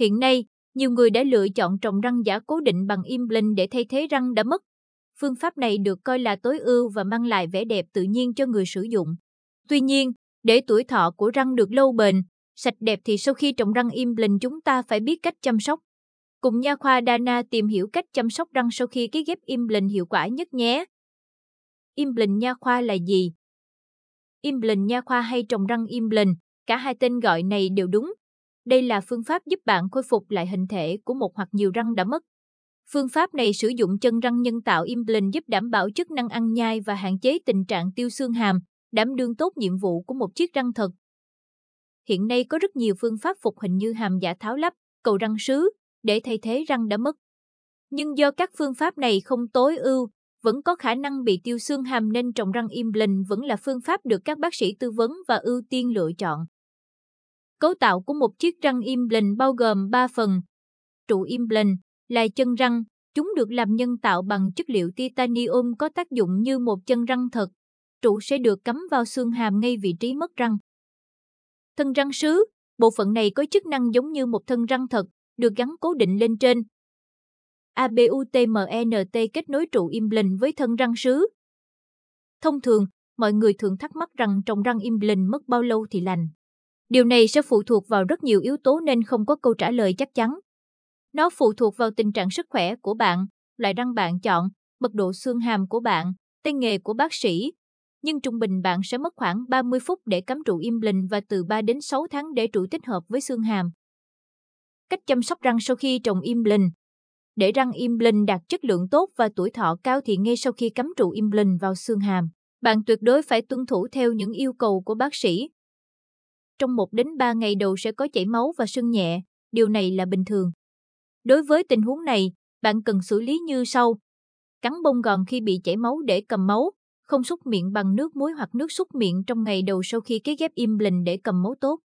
Hiện nay, nhiều người đã lựa chọn trồng răng giả cố định bằng implant để thay thế răng đã mất. Phương pháp này được coi là tối ưu và mang lại vẻ đẹp tự nhiên cho người sử dụng. Tuy nhiên, để tuổi thọ của răng được lâu bền, sạch đẹp thì sau khi trồng răng implant chúng ta phải biết cách chăm sóc. Cùng nha khoa Dana tìm hiểu cách chăm sóc răng sau khi ký ghép implant hiệu quả nhất nhé. Implant nha khoa là gì? Implant nha khoa hay trồng răng implant, cả hai tên gọi này đều đúng. Đây là phương pháp giúp bạn khôi phục lại hình thể của một hoặc nhiều răng đã mất. Phương pháp này sử dụng chân răng nhân tạo implant giúp đảm bảo chức năng ăn nhai và hạn chế tình trạng tiêu xương hàm, đảm đương tốt nhiệm vụ của một chiếc răng thật. Hiện nay có rất nhiều phương pháp phục hình như hàm giả tháo lắp, cầu răng sứ, để thay thế răng đã mất. Nhưng do các phương pháp này không tối ưu, vẫn có khả năng bị tiêu xương hàm nên trồng răng implant vẫn là phương pháp được các bác sĩ tư vấn và ưu tiên lựa chọn. Cấu tạo của một chiếc răng implant bao gồm 3 phần. Trụ implant là chân răng, chúng được làm nhân tạo bằng chất liệu titanium có tác dụng như một chân răng thật. Trụ sẽ được cắm vào xương hàm ngay vị trí mất răng. Thân răng sứ, bộ phận này có chức năng giống như một thân răng thật, được gắn cố định lên trên. ABUTMNT kết nối trụ implant với thân răng sứ. Thông thường, mọi người thường thắc mắc rằng trồng răng implant mất bao lâu thì lành. Điều này sẽ phụ thuộc vào rất nhiều yếu tố nên không có câu trả lời chắc chắn. Nó phụ thuộc vào tình trạng sức khỏe của bạn, loại răng bạn chọn, mật độ xương hàm của bạn, tay nghề của bác sĩ. Nhưng trung bình bạn sẽ mất khoảng 30 phút để cắm trụ implant và từ 3 đến 6 tháng để trụ tích hợp với xương hàm. Cách chăm sóc răng sau khi trồng implant Để răng implant đạt chất lượng tốt và tuổi thọ cao thì ngay sau khi cắm trụ implant vào xương hàm, bạn tuyệt đối phải tuân thủ theo những yêu cầu của bác sĩ. Trong 1 đến 3 ngày đầu sẽ có chảy máu và sưng nhẹ, điều này là bình thường. Đối với tình huống này, bạn cần xử lý như sau. Cắn bông gòn khi bị chảy máu để cầm máu, không xúc miệng bằng nước muối hoặc nước xúc miệng trong ngày đầu sau khi cấy ghép implant để cầm máu tốt.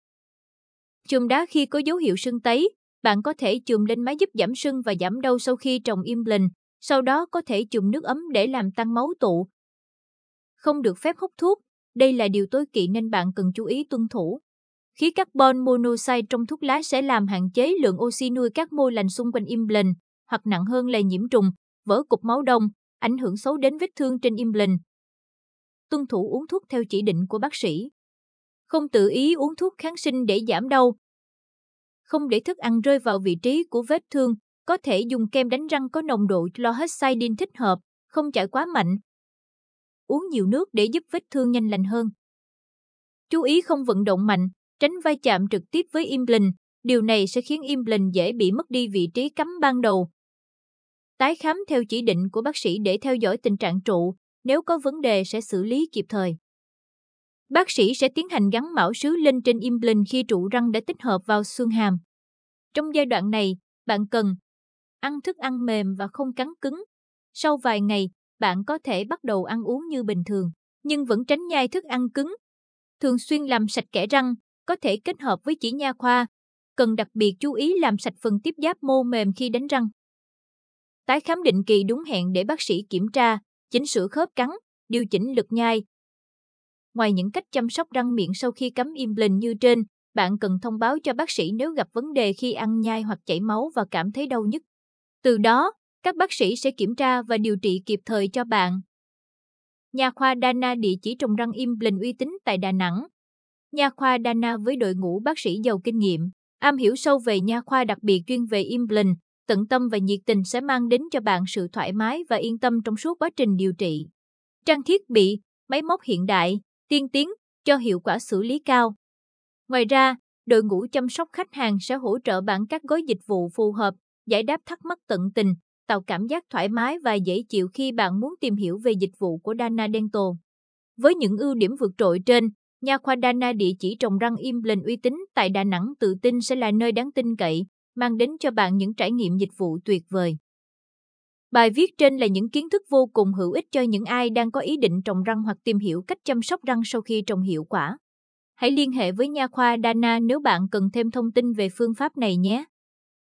Chườm đá khi có dấu hiệu sưng tấy, bạn có thể chườm lên máy giúp giảm sưng và giảm đau sau khi trồng implant, sau đó có thể chườm nước ấm để làm tăng máu tụ. Không được phép hút thuốc, đây là điều tối kỵ nên bạn cần chú ý tuân thủ. Khí carbon monoxide trong thuốc lá sẽ làm hạn chế lượng oxy nuôi các mô lành xung quanh implant, hoặc nặng hơn là nhiễm trùng, vỡ cục máu đông, ảnh hưởng xấu đến vết thương trên implant. Tuân thủ uống thuốc theo chỉ định của bác sĩ. Không tự ý uống thuốc kháng sinh để giảm đau. Không để thức ăn rơi vào vị trí của vết thương, có thể dùng kem đánh răng có nồng độ chlorhexidine thích hợp, không chảy quá mạnh. Uống nhiều nước để giúp vết thương nhanh lành hơn. Chú ý không vận động mạnh, tránh va chạm trực tiếp với implant, điều này sẽ khiến implant dễ bị mất đi vị trí cắm ban đầu. Tái khám theo chỉ định của bác sĩ để theo dõi tình trạng trụ, nếu có vấn đề sẽ xử lý kịp thời. Bác sĩ sẽ tiến hành gắn mão sứ lên trên implant khi trụ răng đã tích hợp vào xương hàm. Trong giai đoạn này, bạn cần ăn thức ăn mềm và không cắn cứng. Sau vài ngày, bạn có thể bắt đầu ăn uống như bình thường, nhưng vẫn tránh nhai thức ăn cứng. Thường xuyên làm sạch kẽ răng, có thể kết hợp với chỉ nha khoa. Cần đặc biệt chú ý làm sạch phần tiếp giáp mô mềm khi đánh răng. Tái khám định kỳ đúng hẹn để bác sĩ kiểm tra, chỉnh sửa khớp cắn, điều chỉnh lực nhai. Ngoài những cách chăm sóc răng miệng sau khi cắm implant như trên, bạn cần thông báo cho bác sĩ nếu gặp vấn đề khi ăn nhai hoặc chảy máu và cảm thấy đau nhức. Từ đó, các bác sĩ sẽ kiểm tra và điều trị kịp thời cho bạn. Nhà khoa Dana địa chỉ trồng răng implant uy tín tại Đà Nẵng. Nha khoa Dana với đội ngũ bác sĩ giàu kinh nghiệm, am hiểu sâu về nha khoa đặc biệt chuyên về implant, tận tâm và nhiệt tình sẽ mang đến cho bạn sự thoải mái và yên tâm trong suốt quá trình điều trị. Trang thiết bị, máy móc hiện đại, tiên tiến, cho hiệu quả xử lý cao. Ngoài ra, đội ngũ chăm sóc khách hàng sẽ hỗ trợ bạn các gói dịch vụ phù hợp, giải đáp thắc mắc tận tình, tạo cảm giác thoải mái và dễ chịu khi bạn muốn tìm hiểu về dịch vụ của Dana Dental. Với những ưu điểm vượt trội trên, Nha khoa Dana địa chỉ trồng răng Im lên uy tín tại Đà Nẵng tự tin sẽ là nơi đáng tin cậy, mang đến cho bạn những trải nghiệm dịch vụ tuyệt vời. Bài viết trên là những kiến thức vô cùng hữu ích cho những ai đang có ý định trồng răng hoặc tìm hiểu cách chăm sóc răng sau khi trồng hiệu quả. Hãy liên hệ với nha khoa Dana nếu bạn cần thêm thông tin về phương pháp này nhé.